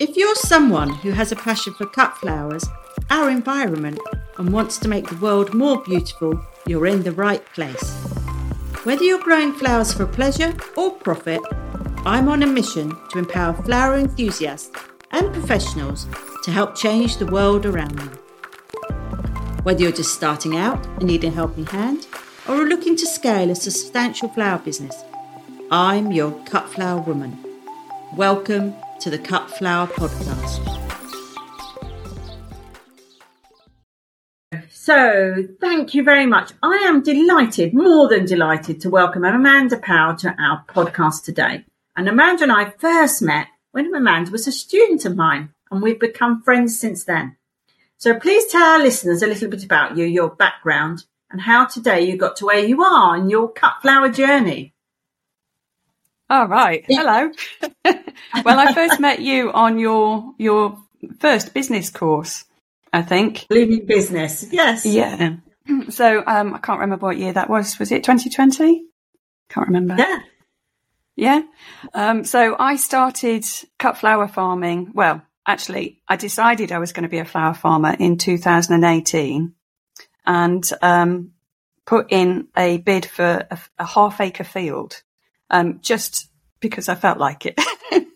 If you're someone who has a passion for cut flowers, our environment, and wants to make the world more beautiful, you're in the right place. Whether you're growing flowers for pleasure or profit, I'm on a mission to empower flower enthusiasts and professionals to help change the world around them. Whether you're just starting out and need a helping hand, or are looking to scale a substantial flower business, I'm your cut flower woman. Welcome to the Cut Flower Podcast. So, thank you very much. I am delighted, more than delighted, to welcome Amanda Powell to our podcast today. And Amanda and I first met when Amanda was a student of mine, and we've become friends since then. So, please tell our listeners a little bit about you, your background, and how today you got to where you are in your cut flower journey. All right. Hello. well, I first met you on your your first business course. I think. Blooming business. Yes. Yeah. So um, I can't remember what year that was. Was it 2020? Can't remember. Yeah. Yeah. Um, so I started cut flower farming. Well, actually, I decided I was going to be a flower farmer in 2018 and um, put in a bid for a, a half acre field um, just because I felt like it.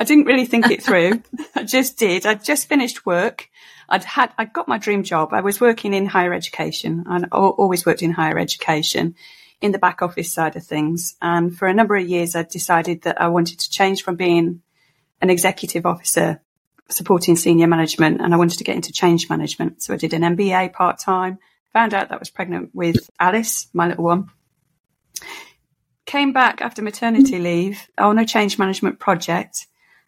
I didn't really think it through. I just did. I'd just finished work. I'd had, I got my dream job. I was working in higher education and always worked in higher education in the back office side of things. And for a number of years, I decided that I wanted to change from being an executive officer supporting senior management and I wanted to get into change management. So I did an MBA part time, found out that I was pregnant with Alice, my little one. Came back after maternity leave on a change management project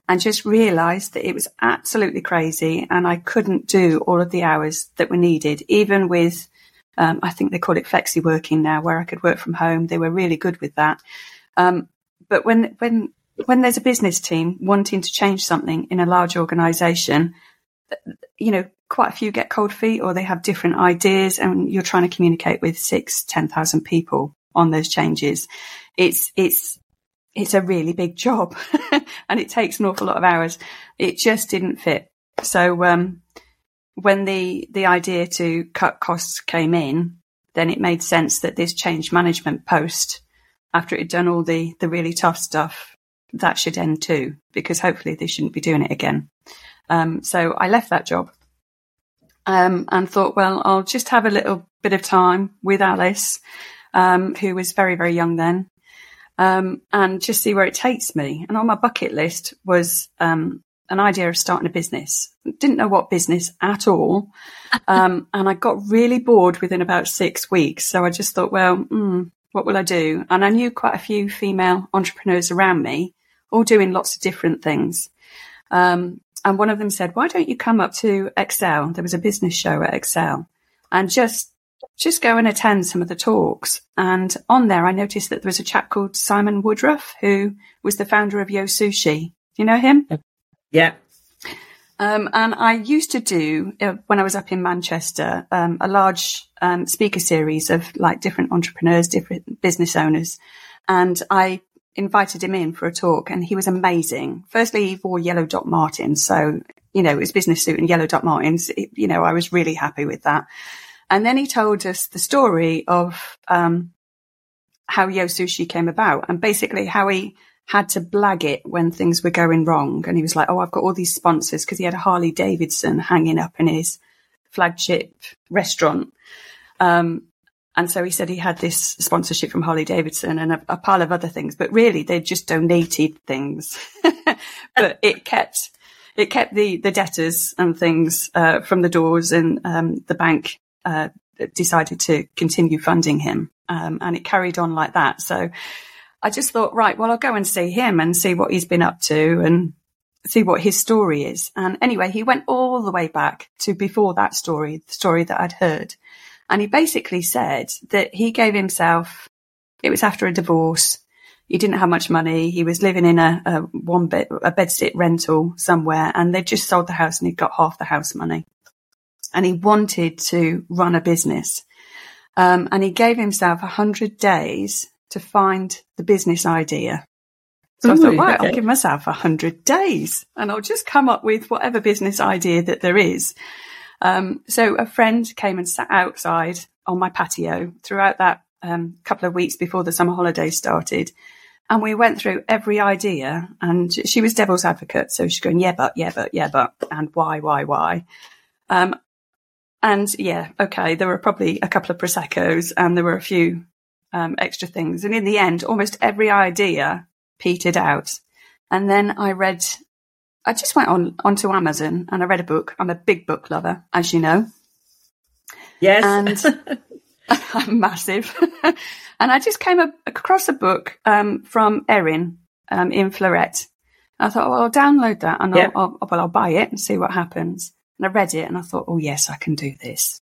and just realized that it was absolutely crazy and I couldn't do all of the hours that were needed, even with, um, I think they call it flexi working now, where I could work from home. They were really good with that. Um, but when, when, when there's a business team wanting to change something in a large organization, you know, quite a few get cold feet or they have different ideas and you're trying to communicate with six, 10,000 people on those changes. It's, it's, it's a really big job and it takes an awful lot of hours. It just didn't fit. So, um, when the, the idea to cut costs came in, then it made sense that this change management post, after it had done all the, the really tough stuff, that should end too, because hopefully they shouldn't be doing it again. Um, so I left that job, um, and thought, well, I'll just have a little bit of time with Alice, um, who was very, very young then, um, and just see where it takes me. And on my bucket list was um, an idea of starting a business. Didn't know what business at all. Um, and I got really bored within about six weeks. So I just thought, well, mm, what will I do? And I knew quite a few female entrepreneurs around me, all doing lots of different things. Um, and one of them said, why don't you come up to Excel? There was a business show at Excel and just just go and attend some of the talks. And on there, I noticed that there was a chap called Simon Woodroffe, who was the founder of Yo Sushi. Do you know him? Yeah. Um, and I used to do, uh, when I was up in Manchester, um, a large um, speaker series of like different entrepreneurs, different business owners. And I invited him in for a talk and he was amazing. Firstly, he wore yellow Doc Martens. So, you know, his business suit and yellow Doc Martens, it, you know, I was really happy with that. And then he told us the story of um, how Yo Sushi came about and basically how he had to blag it when things were going wrong. And he was like, Oh, I've got all these sponsors because he had a Harley Davidson hanging up in his flagship restaurant. Um, and so he said he had this sponsorship from Harley Davidson and a, a pile of other things, but really they just donated things. but it kept, it kept the, the debtors and things, uh, from the doors and, um, the bank uh, decided to continue funding him. Um, and it carried on like that. So I just thought, right, well, I'll go and see him and see what he's been up to and see what his story is. And anyway, he went all the way back to before that story, the story that I'd heard. And he basically said that he gave himself, it was after a divorce. He didn't have much money. He was living in a, a one bed, a bedsit rental somewhere and they just sold the house and he'd got half the house money and he wanted to run a business. Um, and he gave himself a hundred days to find the business idea. So Ooh, I thought, right, okay. I'll give myself a hundred days and I'll just come up with whatever business idea that there is. Um, so a friend came and sat outside on my patio throughout that um, couple of weeks before the summer holidays started. And we went through every idea and she was devil's advocate. So she's going, yeah, but, yeah, but, yeah, but, and why, why, why. Um, and yeah, okay, there were probably a couple of Prosecco's and there were a few um, extra things. And in the end, almost every idea petered out. And then I read, I just went on onto Amazon and I read a book. I'm a big book lover, as you know. Yes. And I'm massive. and I just came across a book um, from Erin um, in Floret. I thought, well, I'll download that and I'll, I'll, well, I'll buy it and see what happens. And I read it and I thought, oh, yes, I can do this.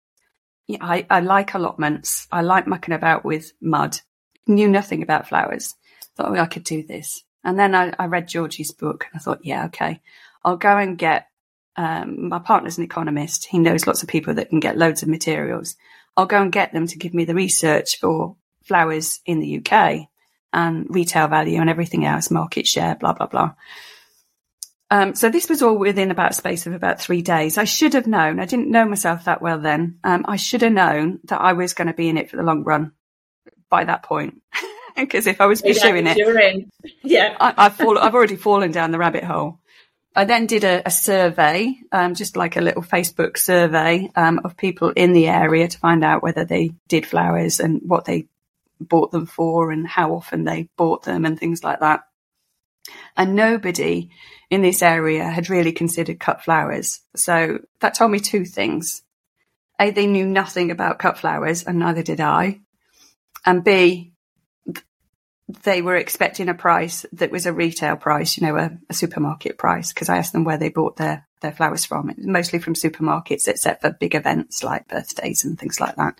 Yeah, I, I like allotments. I like mucking about with mud. Knew nothing about flowers. Thought, oh, I could do this. And then I, I read Georgie's book and I thought, yeah, okay, I'll go and get, um, my partner's an economist. He knows lots of people that can get loads of materials. I'll go and get them to give me the research for flowers in the UK and retail value and everything else, market share, blah, blah, blah. Um, so this was all within about a space of about three days. I should have known. I didn't know myself that well then. Um, I should have known that I was going to be in it for the long run by that point. Because if I was pursuing it. Yeah, I, have fall, I've already fallen down the rabbit hole. I then did a, a survey, um, just like a little Facebook survey um, of people in the area to find out whether they did flowers and what they bought them for and how often they bought them and things like that. And nobody in this area had really considered cut flowers. So that told me two things. A, they knew nothing about cut flowers and neither did I. And B, they were expecting a price that was a retail price, you know, a, a supermarket price, because I asked them where they bought their, their flowers from. It was mostly from supermarkets, except for big events like birthdays and things like that.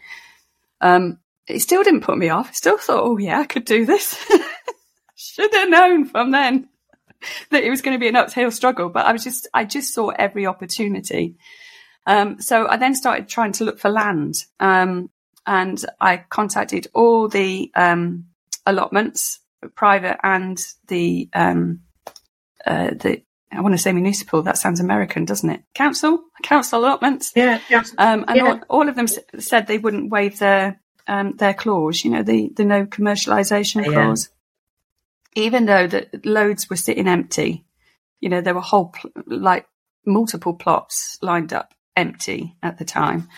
Um, it still didn't put me off. I still thought, oh yeah, I could do this. Should have known from then that it was going to be an uphill struggle, but I was just, I just saw every opportunity. Um, so I then started trying to look for land. Um, and I contacted all the, um, allotments, private and the, um, uh, the, I want to say municipal. That sounds American, doesn't it? Council, council allotments. Yeah. Um, and yeah. All, all, of them s- said they wouldn't waive their um, their clause. You know, the the no commercialization clause even though the loads were sitting empty, you know, there were whole, pl- like multiple plots lined up empty at the time.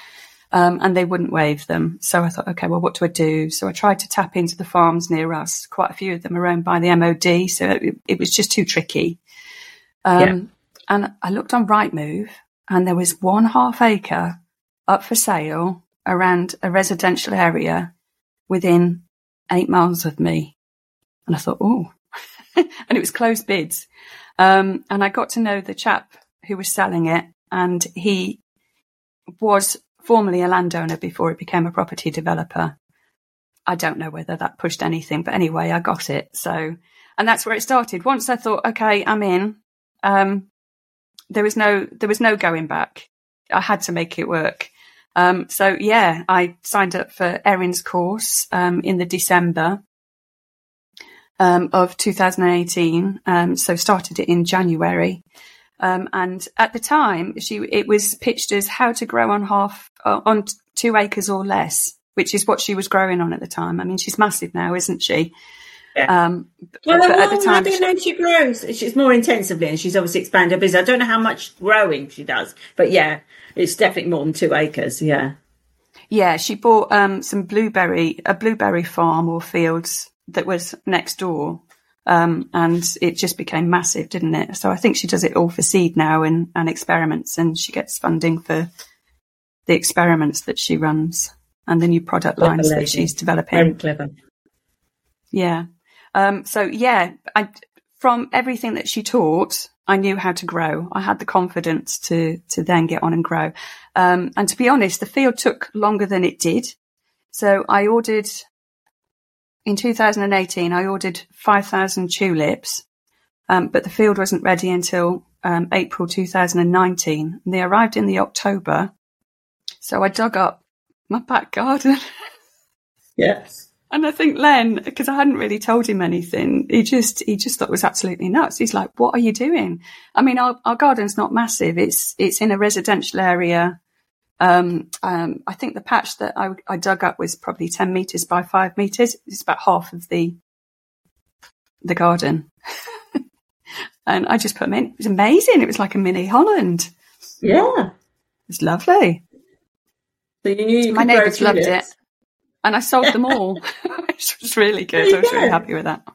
Um, and they wouldn't waive them. So I thought, okay, well, what do I do? So I tried to tap into the farms near us. Quite a few of them are owned by the MOD. So it, it was just too tricky. Um, yeah. and I looked on Rightmove and there was one half acre up for sale around a residential area within eight miles of me. And I thought, oh, and it was closed bids. Um, and I got to know the chap who was selling it, and he was formerly a landowner before he became a property developer. I don't know whether that pushed anything, but anyway, I got it. So, and that's where it started. Once I thought, okay, I'm in, um, there was no, there was no going back. I had to make it work. Um, so yeah, I signed up for Erin's course, um, in the December um, of 2018. Um, so started it in January. Um, and at the time, she it was pitched as how to grow on half uh, on two acres or less, which is what she was growing on at the time. I mean, she's massive now, isn't she? Yeah. Um, well, but at the time, I don't know she grows. She's more intensively, and she's obviously expanded her business. I don't know how much growing she does, but yeah, it's definitely more than two acres. Yeah. Yeah, she bought um, some blueberry, a blueberry farm or fields that was next door. Um, and it just became massive, didn't it? So I think she does it all for seed now and, and experiments, and she gets funding for the experiments that she runs and the new product lines that she's developing. Very clever. Yeah. Um, so yeah, I, from everything that she taught, I knew how to grow. I had the confidence to to then get on and grow. Um, and to be honest, the field took longer than it did. So I ordered in 2018, I ordered 5,000 tulips, um, but the field wasn't ready until um, April 2019. And they arrived in the October. So I dug up my back garden. Yes. And I think Len, because I hadn't really told him anything, he just he just thought it was absolutely nuts. He's like, "What are you doing?" I mean, our, our garden's not massive. It's it's in a residential area. Um, um, I think the patch that I, I dug up was probably ten meters by five meters. It's about half of the the garden, and I just put them in. It was amazing. It was like a mini Holland. Yeah, it was lovely. So you knew you my neighbours loved it and I sold them all, which was really good. I was really happy with that.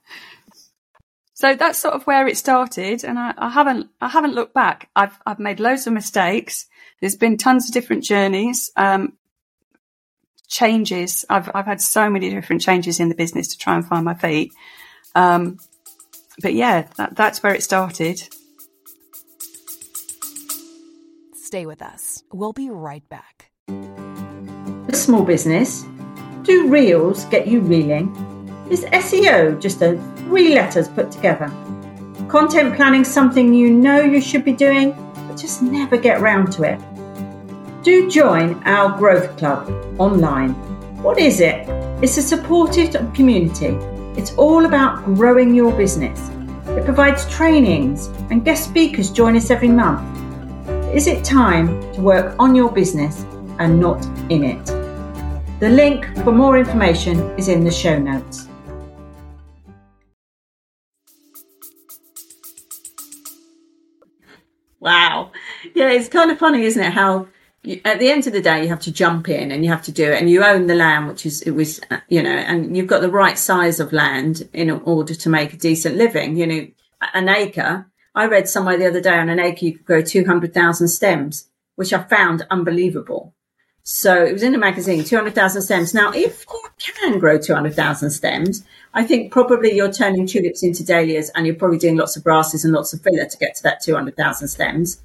So that's sort of where it started, and I, I, haven't I haven't looked back. I've I've made loads of mistakes. There's been tons of different journeys, um, changes. I've I've had so many different changes in the business to try and find my feet. Um, but yeah, that, that's where it started. Stay with us. We'll be right back. A small business do reels get you reeling? Is SEO just a three letters put together? Content planning something you know you should be doing, but just never get round to it? Do join our Growth Club online. What is it? It's a supportive community. It's all about growing your business. It provides trainings and guest speakers join us every month. Is it time to work on your business and not in it? The link for more information is in the show notes. Yeah, it's kind of funny, isn't it? How you, at the end of the day, you have to jump in and you have to do it, and you own the land, which is it was, you know, and you've got the right size of land in order to make a decent living. You know, an acre. I read somewhere the other day on an acre you could grow two hundred thousand stems, which I found unbelievable. So it was in a magazine, 200,000 stems. Now, if you can grow 200,000 stems, I think probably you're turning tulips into dahlias and you're probably doing lots of grasses and lots of filler to get to that 200,000 stems.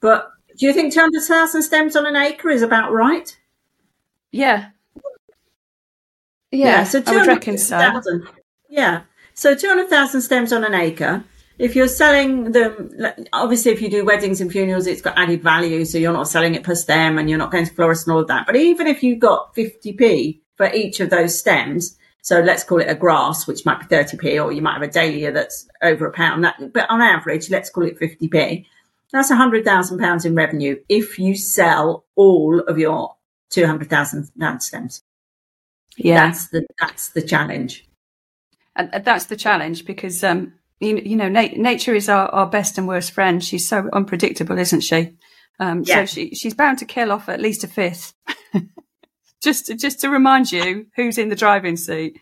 But do you think 200,000 stems on an acre is about right? Yeah. Yeah, yeah so I would reckon so. Yeah. So 200,000 stems on an acre if you're selling them, obviously, if you do weddings and funerals, it's got added value. So you're not selling it per stem and you're not going to florists and all of that. But even if you got 50p for each of those stems, so let's call it a grass, which might be 30p, or you might have a dahlia that's over a pound. That, but on average, let's call it 50p. That's a hundred thousand pounds in revenue if you sell all of your 200,000 pound stems. Yeah. That's the, that's the challenge. And that's the challenge because, um, you, you know, na- nature is our, our best and worst friend. She's so unpredictable, isn't she? Um, yeah. So she, she's bound to kill off at least a fifth. just, to, just to remind you who's in the driving seat.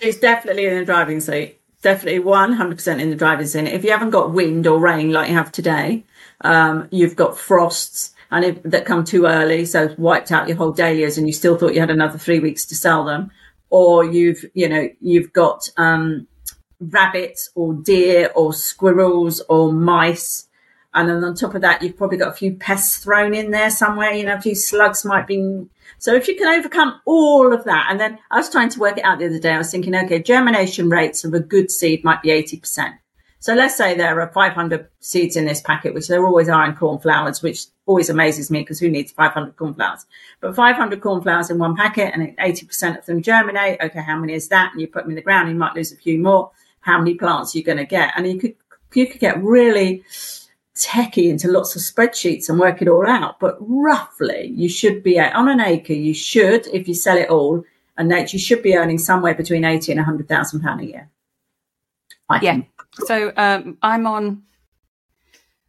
She's definitely in the driving seat. Definitely 100% in the driving seat. If you haven't got wind or rain like you have today, um, you've got frosts and if, that come too early, so wiped out your whole dahlias, and you still thought you had another three weeks to sell them, or you've you know you've got um, rabbits or deer or squirrels or mice. And then on top of that, you've probably got a few pests thrown in there somewhere. You know, a few slugs might be. So if you can overcome all of that, and then I was trying to work it out the other day. I was thinking, okay, germination rates of a good seed might be 80%. So let's say there are 500 seeds in this packet, which there always are in cornflowers, which always amazes me because who needs 500 cornflowers? But 500 cornflowers in one packet and 80% of them germinate. Okay, how many is that? And you put them in the ground, you might lose a few more how many plants are you're going to get. And you could, you could get really techie into lots of spreadsheets and work it all out. But roughly you should be on an acre. You should, if you sell it all and that you should be earning somewhere between 80 and 100,000 pound a year. I yeah. Think. So, um, I'm on,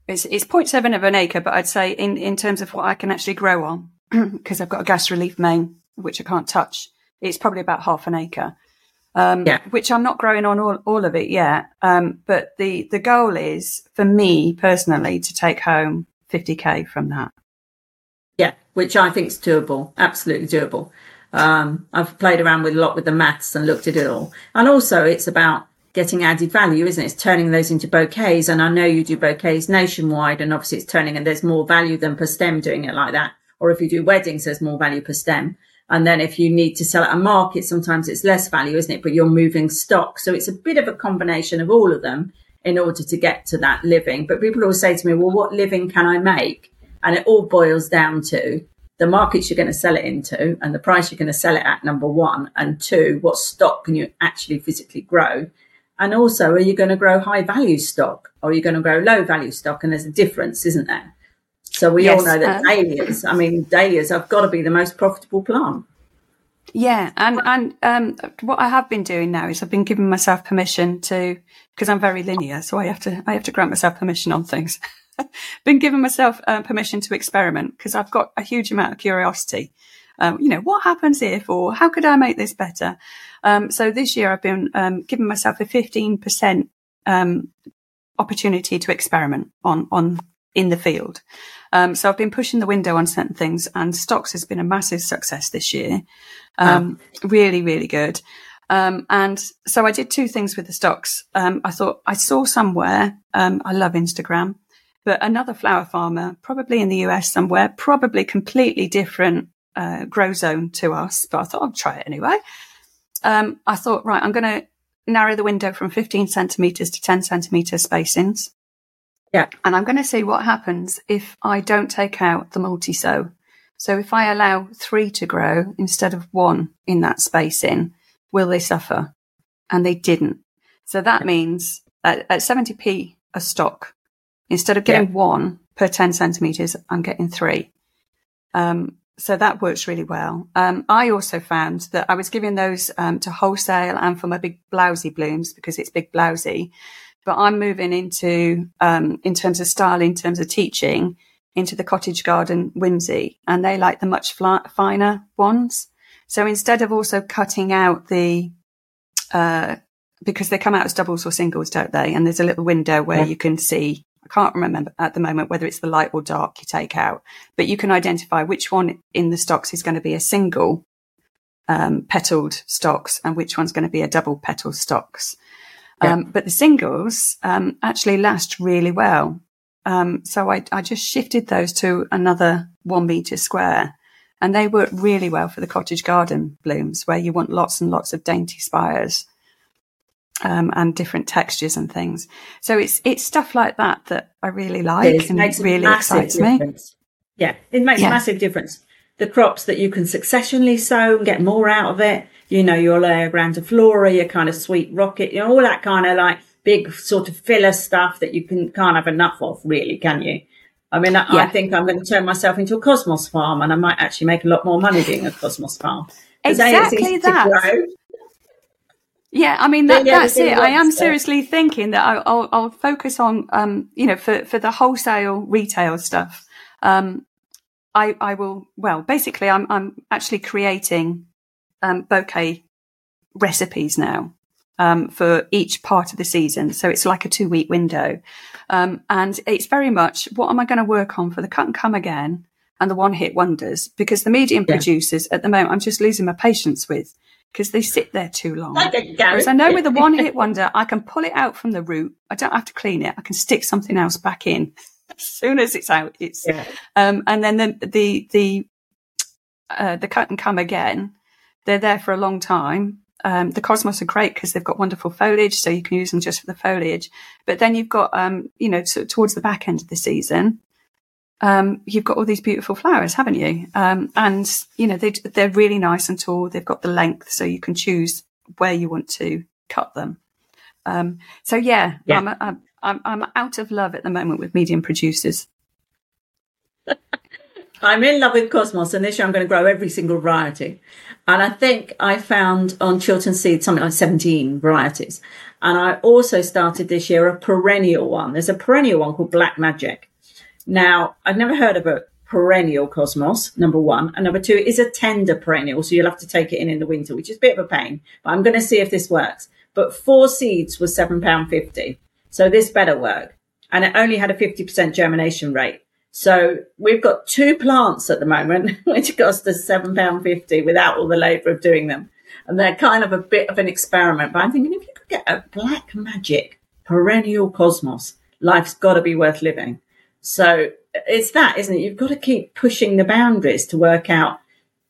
it's, it's 0.7 of an acre, but I'd say in, in terms of what I can actually grow on, because I've got a gas relief main, which I can't touch, it's probably about half an acre um, yeah. which I'm not growing on all, all of it yet. Um, but the, the goal is for me personally to take home 50k from that. Yeah, which I think is doable, absolutely doable. Um, I've played around with a lot with the maths and looked at it all. And also it's about getting added value, isn't it? It's turning those into bouquets. And I know you do bouquets nationwide and obviously it's turning and there's more value than per stem doing it like that. Or if you do weddings, there's more value per stem. And then if you need to sell at a market, sometimes it's less value, isn't it? But you're moving stock. So it's a bit of a combination of all of them in order to get to that living. But people always say to me, well, what living can I make? And it all boils down to the markets you're going to sell it into and the price you're going to sell it at, number one. And two, what stock can you actually physically grow? And also, are you going to grow high value stock or are you going to grow low value stock? And there's a difference, isn't there? So we yes, all know that uh, dahlias, I mean, dahlias have got to be the most profitable plant. Yeah, and and um, what I have been doing now is I've been giving myself permission to because I'm very linear, so I have to I have to grant myself permission on things. been giving myself uh, permission to experiment because I've got a huge amount of curiosity. Um, you know, what happens if, or how could I make this better? Um, so this year I've been um, giving myself a 15% um, opportunity to experiment on, on in the field. Um, so I've been pushing the window on certain things and stocks has been a massive success this year. Um, wow. Really, really good. Um, and so I did two things with the stocks. Um, I thought I saw somewhere, um, I love Instagram, but another flower farmer, probably in the US somewhere, probably completely different uh, grow zone to us. But I thought I'd try it anyway. Um, I thought, right, I'm going to narrow the window from 15 centimeters to 10 centimeter spacings. Yeah. And I'm going to see what happens if I don't take out the multi sow. So if I allow three to grow instead of one in that spacing, will they suffer? And they didn't. So that means at, at 70p a stock, Instead of getting yeah. one per 10 centimeters, I'm getting three. Um, so that works really well. Um, I also found that I was giving those um, to wholesale and for my big blousy blooms because it's big blousy. But I'm moving into, um, in terms of style, in terms of teaching, into the cottage garden whimsy, and they like the much finer ones. So instead of also cutting out the, uh, because they come out as doubles or singles, don't they? And there's a little window where yeah. you can see I can't remember at the moment whether it's the light or dark you take out, but you can identify which one in the stocks is going to be a single um, petaled stocks and which one's going to be a double petal stocks. Yeah. Um, but the singles um, actually last really well. Um, so I, I just shifted those to another one meter square and they work really well for the cottage garden blooms where you want lots and lots of dainty spires um, and different textures and things. So it's it's stuff like that that I really like it and it really excites difference. me. Yeah, it makes yeah. a massive difference. The crops that you can successionally sow and get more out of it. You know, your Orlaya grandiflora, your kind of sweet rocket, you know, all that kind of like big sort of filler stuff that you can can't have enough of, really, can you? I mean, I, yeah. I think I'm going to turn myself into a cosmos farm, and I might actually make a lot more money being a cosmos farm. Exactly that. Yeah, I mean that, that's it. I am seriously thinking that I, will I'll focus on, um, you know, for for the wholesale retail stuff. Um, I I will well, basically, I'm I'm actually creating um, bouquet recipes now um, for each part of the season. So it's like a two week window, um, and it's very much what am I going to work on for the cut and come again and the one hit wonders because the medium yeah. producers at the moment I'm just losing my patience with because they sit there too long. Whereas I know with a one hit wonder, I can pull it out from the root. I don't have to clean it. I can stick something else back in as soon as it's out. It's, yeah. um, and then the, the, the, uh, the cut and come again. They're there for a long time. Um, the cosmos are great because they've got wonderful foliage, so you can use them just for the foliage. But then you've got, um, you know, t- towards the back end of the season, um, you've got all these beautiful flowers, haven't you? Um, and you know they, they're really nice and tall. They've got the length, so you can choose where you want to cut them. Um, so yeah, yeah. I'm, I'm, I'm I'm out of love at the moment with medium producers. I'm in love with Cosmos, and this year I'm going to grow every single variety. And I think I found on Chiltern Seed something like 17 varieties. And I also started this year a perennial one. There's a perennial one called Black Magic. Now, I've never heard of a perennial cosmos, number one. And number two is a tender perennial. So you'll have to take it in in the winter, which is a bit of a pain, but I'm going to see if this works. But four seeds was £7.50. So this better work. And it only had a 50% germination rate. So we've got two plants at the moment, which cost us £7.50 without all the labour of doing them. And they're kind of a bit of an experiment. But I'm thinking if you could get a black magic perennial cosmos, life's got to be worth living. So it's that, isn't it? You've got to keep pushing the boundaries to work out,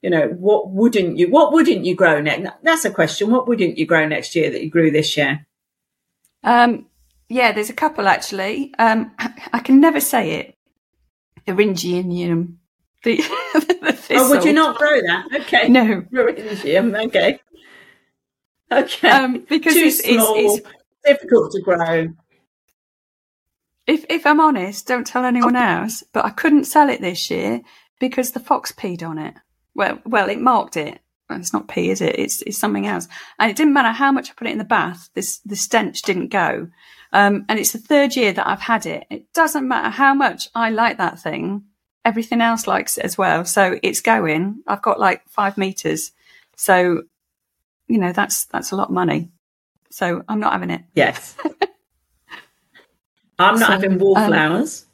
you know, what wouldn't you, what wouldn't you grow next? That's a question. What wouldn't you grow next year that you grew this year? Um, yeah, there's a couple actually. Um, I can never say it. Thuringianum. The, the Oh, would you not grow that? Okay. No. Beryllium. Okay. Okay. Um, because it's, it's, small, it's difficult to grow. if if I'm honest, don't tell anyone else. But I couldn't sell it this year because the fox peed on it. Well, well, it marked it. It's not pee, is it? It's it's something else. And it didn't matter how much I put it in the bath. This the stench didn't go. Um, and it's the third year that I've had it. It doesn't matter how much I like that thing. Everything else likes it as well. So it's going. I've got like five meters. So, you know, that's that's a lot of money. So I'm not having it. Yes. I'm not So, having wallflowers.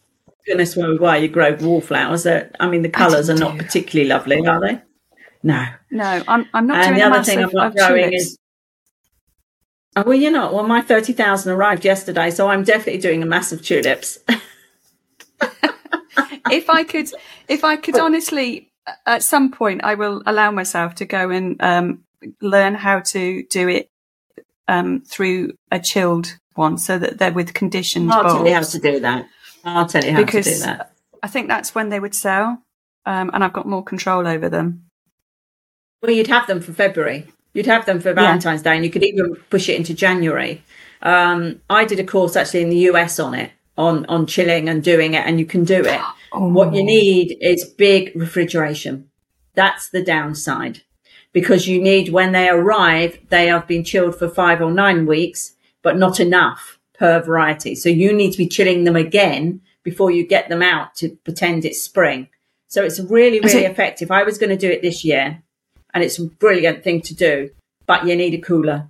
Goodness knows why you grow wallflowers. They're- I mean, the colours are not do. particularly lovely, are they? No. No, I'm I'm not And doing the other thing I'm not tulips. is- Oh, well, you're not. Well, my 30,000 arrived yesterday, so I'm definitely doing a massive tulips. if I could, if I could honestly, at some point, I will allow myself to go and um, learn how to do it um, through a chilled one, so that they're with conditioned I'll tell you how to do that. I'll tell you how to do Because that. I think that's when they would sell, um, and I've got more control over them. Well, you'd have them for February. You'd have them for Valentine's Day, and you could even push it into January. Um, I did a course actually in the US on it, on on chilling and doing it, and you can do it. What you need is big refrigeration. That's the downside, because you need when they arrive, they have been chilled for five or nine weeks, but not enough per variety. So you need to be chilling them again before you get them out to pretend it's spring. So it's really, really it- effective. I was going to do it this year, and it's a brilliant thing to do, but you need a cooler.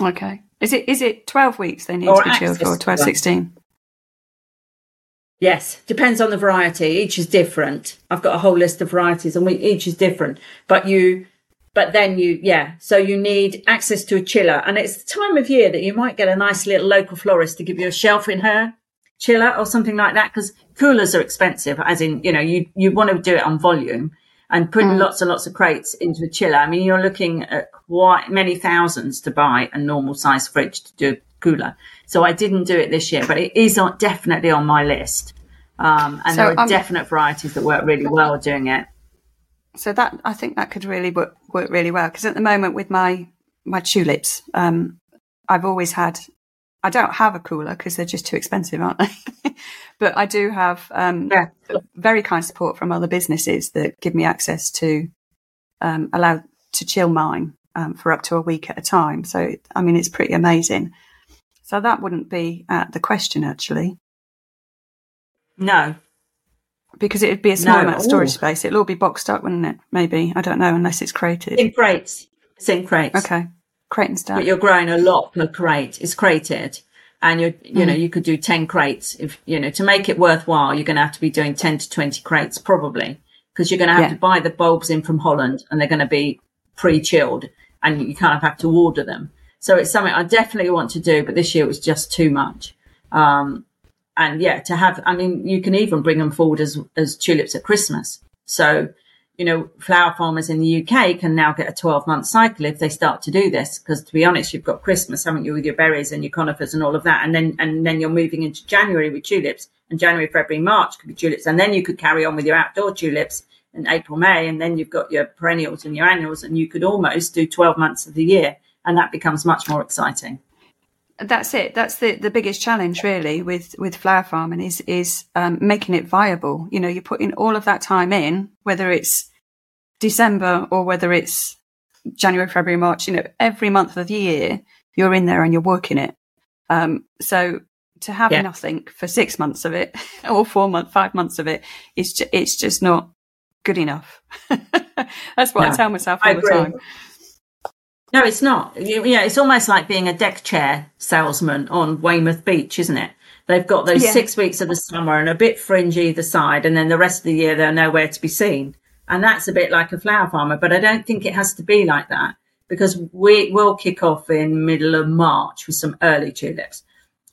Okay. Is it is it twelve weeks they need Or to be chilled for? to 12, 16? Yes, depends on the variety. Each is different. I've got a whole list of varieties, and we, each is different. But you, but then you, yeah. So you need access to a chiller, and it's the time of year that you might get a nice little local florist to give you a shelf in her chiller or something like that. Because coolers are expensive, as in you know you you want to do it on volume and put lots and lots of crates into a chiller. I mean, you're looking at quite many thousands to buy a normal size fridge to do a cooler. So I didn't do it this year, but it is on, definitely on my list. Um, and So, there are um, definite varieties that work really well doing it. So that I think that could really work, work really well because at the moment with my my tulips, um, I've always had. I don't have a cooler because they're just too expensive, aren't they? but I do have um, Yeah. very kind support from other businesses that give me access to um, allow to chill mine um, for up to a week at a time. So I mean, it's pretty amazing. So that wouldn't be uh, the question actually, No, because it would be a small No. amount of storage space. It'll all be boxed up, wouldn't it? Maybe I don't know unless it's crated. in crates. It's in crates. Okay. Crate and stack. But you're growing a lot per crate. It's crated. And you're, you know, you could do 10 crates. If, you know, to make it worthwhile, you're going to have to be doing 10 to 20 crates probably because you're going to have Yeah. to buy the bulbs in from Holland and they're going to be pre-chilled and you kind of have to order them. So it's something I definitely want to do, but this year it was just too much. Um, and yeah, to have, I mean, you can even bring them forward as, as tulips at Christmas. So, you know, flower farmers in the UK can now get a 12 month cycle if they start to do this. Because to be honest, you've got Christmas, haven't you, with your berries and your conifers and all of that. And then, and then you're moving into January with tulips and January, February, March could be tulips. And then you could carry on with your outdoor tulips in April, May. And then you've got your perennials and your annuals and you could almost do 12 months of the year. And that becomes much more exciting. That's it. That's the, the biggest challenge really with, with flower farming is, is um, making it viable. You know, you're putting all of that time in, whether it's December or whether it's January, February, March, you know, every month of the year, you're in there and you're working it. Um, so to have Yeah. nothing for six months of it or four months, five months of it is ju- it's just not good enough. That's what I tell myself I all the agree. time. No, it's not. You- Yeah, it's almost like being a deck chair salesman on Weymouth Beach, isn't it? They've got those Yeah. six weeks of the summer and a bit fringe either side, and then the rest of the year they're nowhere to be seen. And that's a bit like a flower farmer, but I don't think it has to be like that because we will kick off in middle of March with some early tulips,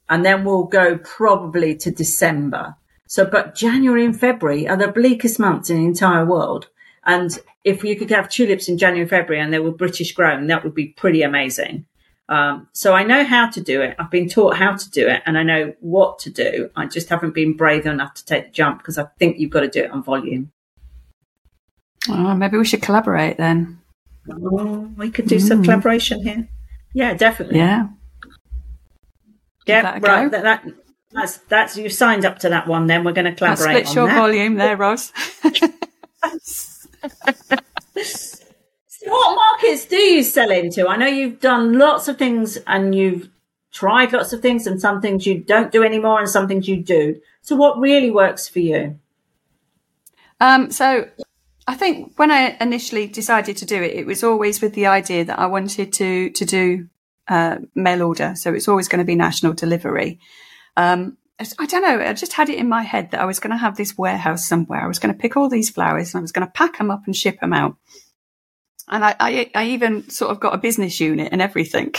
and then we'll go probably to December. So, but January and February are the bleakest months in the entire world. And if you could have tulips in January, February, and they were British grown, that would be pretty amazing. Um, so I know how to do it. I've been taught how to do it, and I know what to do. I just haven't been brave enough to take the jump because I think you've got to do it on volume. Oh, maybe we should collaborate then. Oh, we could do some collaboration here. Yeah, definitely. Yeah. Yeah, that right. That, that, that's that's you signed up to that one. Then we're going to collaborate split on your that. volume there, Roz. So what markets do you sell into? I know you've done lots of things and you've tried lots of things, and some things you don't do anymore, and some things you do. So what really works for you? Um, so I think when I initially decided to do it, it was always with the idea that I wanted to to do uh, mail order. So it's always going to be national delivery. Um, I don't know. I just had it in my head that I was going to have this warehouse somewhere. I was going to pick all these flowers and I was going to pack them up and ship them out. And I, I, I even sort of got a business unit and everything.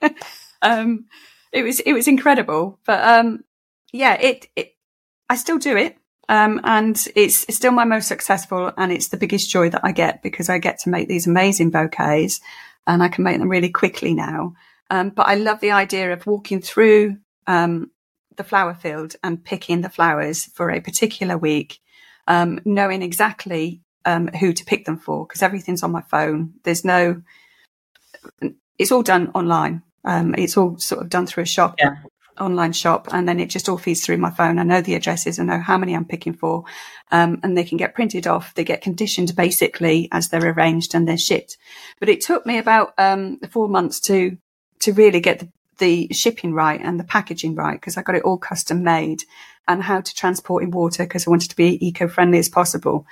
um, it was it was incredible, but um, yeah, it, it I still do it. Um, and it's, it's still my most successful and it's the biggest joy that I get because I get to make these amazing bouquets and I can make them really quickly now. Um, but I love the idea of walking through, um, the flower field and picking the flowers for a particular week, um, knowing exactly, um, who to pick them for because everything's on my phone. There's no, it's all done online. Um, it's all sort of done through a shop Yeah. online shop and then it just all feeds through my phone. I know the addresses, I know how many I'm picking for, um, and they can get printed off. They get conditioned basically as they're arranged and they're shipped. But it took me about um, four months to to really get the, the shipping right and the packaging right because I got it all custom made and how to transport in water because I wanted to be eco friendly as possible.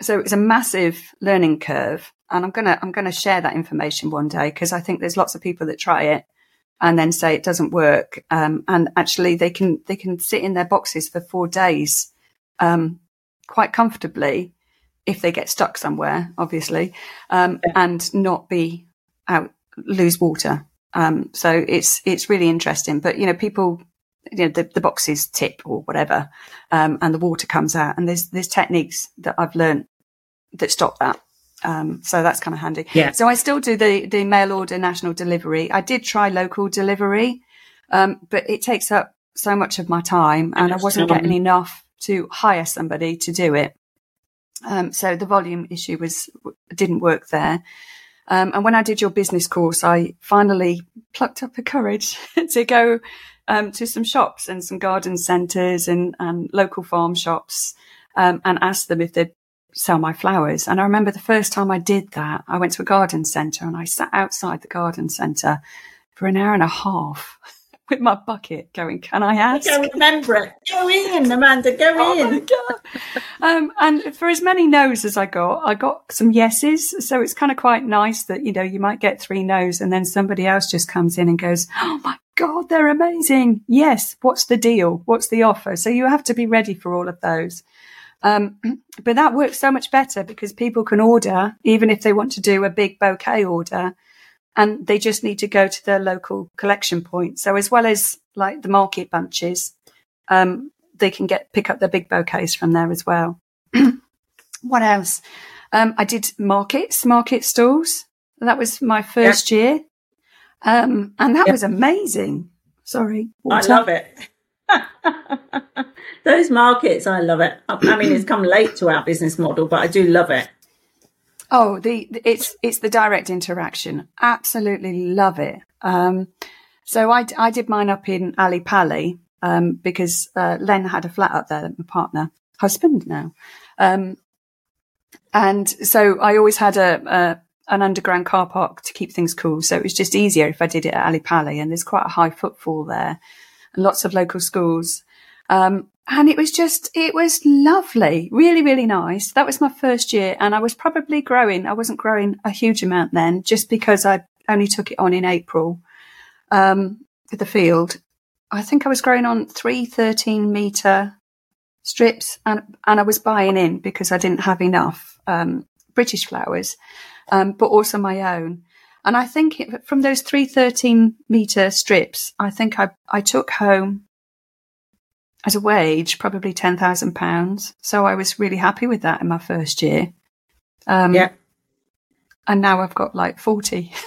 So it was a massive learning curve, and I'm gonna I'm gonna share that information one day because I think there's lots of people that try it and then say it doesn't work. Um, and actually, they can they can sit in their boxes for four days um, quite comfortably if they get stuck somewhere, obviously, um, and not be out lose water. Um, so it's it's really interesting. But you know, people, you know, the, the boxes tip or whatever, um, and the water comes out. And there's there's techniques that I've learned that stop that. Um, so that's kind of handy. Yeah. So I still do the, the mail order national delivery. I did try local delivery, um, but it takes up so much of my time and I wasn't getting enough to hire somebody to do it. Um, so the volume issue was, didn't work there. Um, and when I did your business course, I finally plucked up the courage to go um, to some shops and some garden centres and, and local farm shops um, and ask them if they'd sell my flowers. And I remember the first time I did that, I went to a garden centre and I sat outside the garden centre for an hour and a half with my bucket going, Can I ask? I don't remember it. Go in, Amanda. Go Oh in. Um, and for as many no's as I got, I got some yeses. So it's kind of quite nice that, you know, you might get three no's and then somebody else just comes in and goes, Oh my God, they're amazing. Yes. What's the deal? What's the offer? So you have to be ready for all of those. Um, but that works so much better because people can order, even if they want to do a big bouquet order, and they just need to go to their local collection point. So as well as like the market bunches, um, they can get pick up their big bouquets from there as well. what else? Um, I did markets, market stalls. That was my first year, um, and that Yeah. was amazing. Sorry, I love it. Those markets, I love it. I mean, it's come late to our business model, but I do love it. Oh, the it's it's the direct interaction. Absolutely love it. Um, so I I did mine up in Ally Pally um, because uh, Len had a flat up there, my partner, husband now, um, and so I always had a, a an underground car park to keep things cool. So it was just easier if I did it at Ally Pally, and there's quite a high footfall there, and lots of local schools. Um, and it was just, it was lovely, really, really nice. That was my first year and I was probably growing. I wasn't growing a huge amount then just because I only took it on in April, um, the field. I think I was growing on three 13 meter strips and, and I was buying in because I didn't have enough, um, British flowers, um, but also my own. And I think it, from those three 13 meter strips, I think I, I took home as a wage, probably ten thousand pounds. So I was really happy with that in my first year. Um, Yeah. and now I've got like forty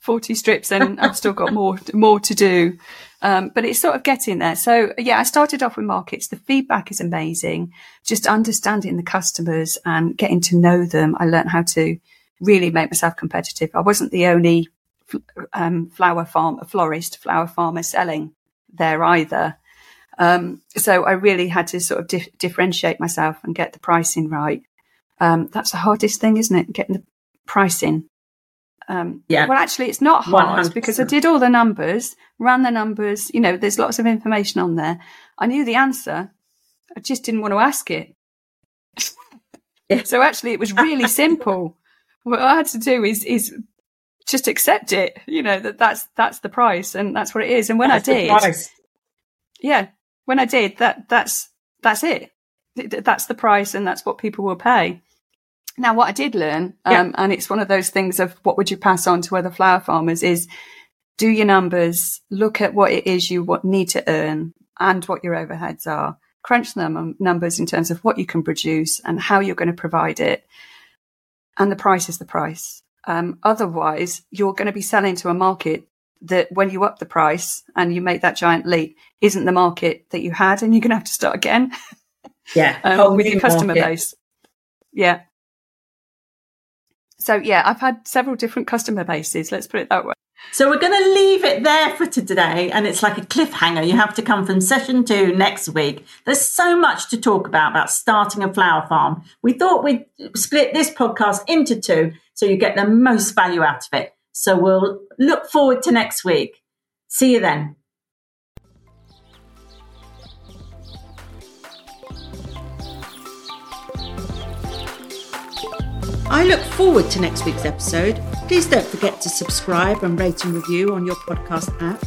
40 strips and I've still got more, more to do. Um, but it's sort of getting there. So yeah, I started off with markets. The feedback is amazing. Just understanding the customers and getting to know them. I learned how to really make myself competitive. I wasn't the only um, flower farm, florist, flower farmer selling there either. Um, so I really had to sort of dif- differentiate myself and get the pricing right. Um, that's the hardest thing, isn't it? Getting the pricing. Um, yeah. Well, actually, it's not hard 100%. because I did all the numbers, ran the numbers. You know, there's lots of information on there. I knew the answer. I just didn't want to ask it. yeah. So actually, it was really simple. What I had to do is is just accept it. You know that that's that's the price and that's what it is. And when that's I did, yeah, when I did that, that's that's it. That's the price, and that's what people will pay. Now, what I did learn, um, yeah. and it's one of those things of what would you pass on to other flower farmers is do your numbers, look at what it is you need to earn and what your overheads are. Crunch them numbers in terms of what you can produce and how you're going to provide it. And the price is the price. Um, otherwise, you're going to be selling to a market that when you up the price and you make that giant leap, isn't the market that you had, and you're going to have to start again. Yeah, um, with your customer market. base. Yeah. So yeah, I've had several different customer bases. Let's put it that way. So we're going to leave it there for today, and it's like a cliffhanger. You have to come from session two next week. There's so much to talk about about starting a flower farm. We thought we'd split this podcast into two so you get the most value out of it. So we'll look forward to next week. See you then. I look forward to next week's episode. Please don't forget to subscribe and rate and review on your podcast app.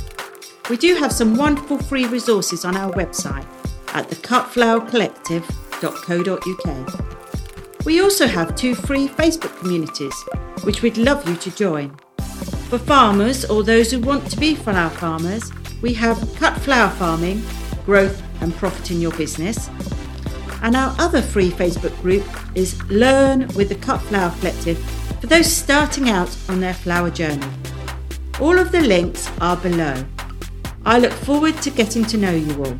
We do have some wonderful free resources on our website at thecutflowercollective.co.uk. We also have two free Facebook communities, which we'd love you to join. For farmers or those who want to be flower farmers, we have Cut Flower Farming, Growth and Profit in Your Business. And our other free Facebook group is Learn with the Cut Flower Collective for those starting out on their flower journey. All of the links are below. I look forward to getting to know you all.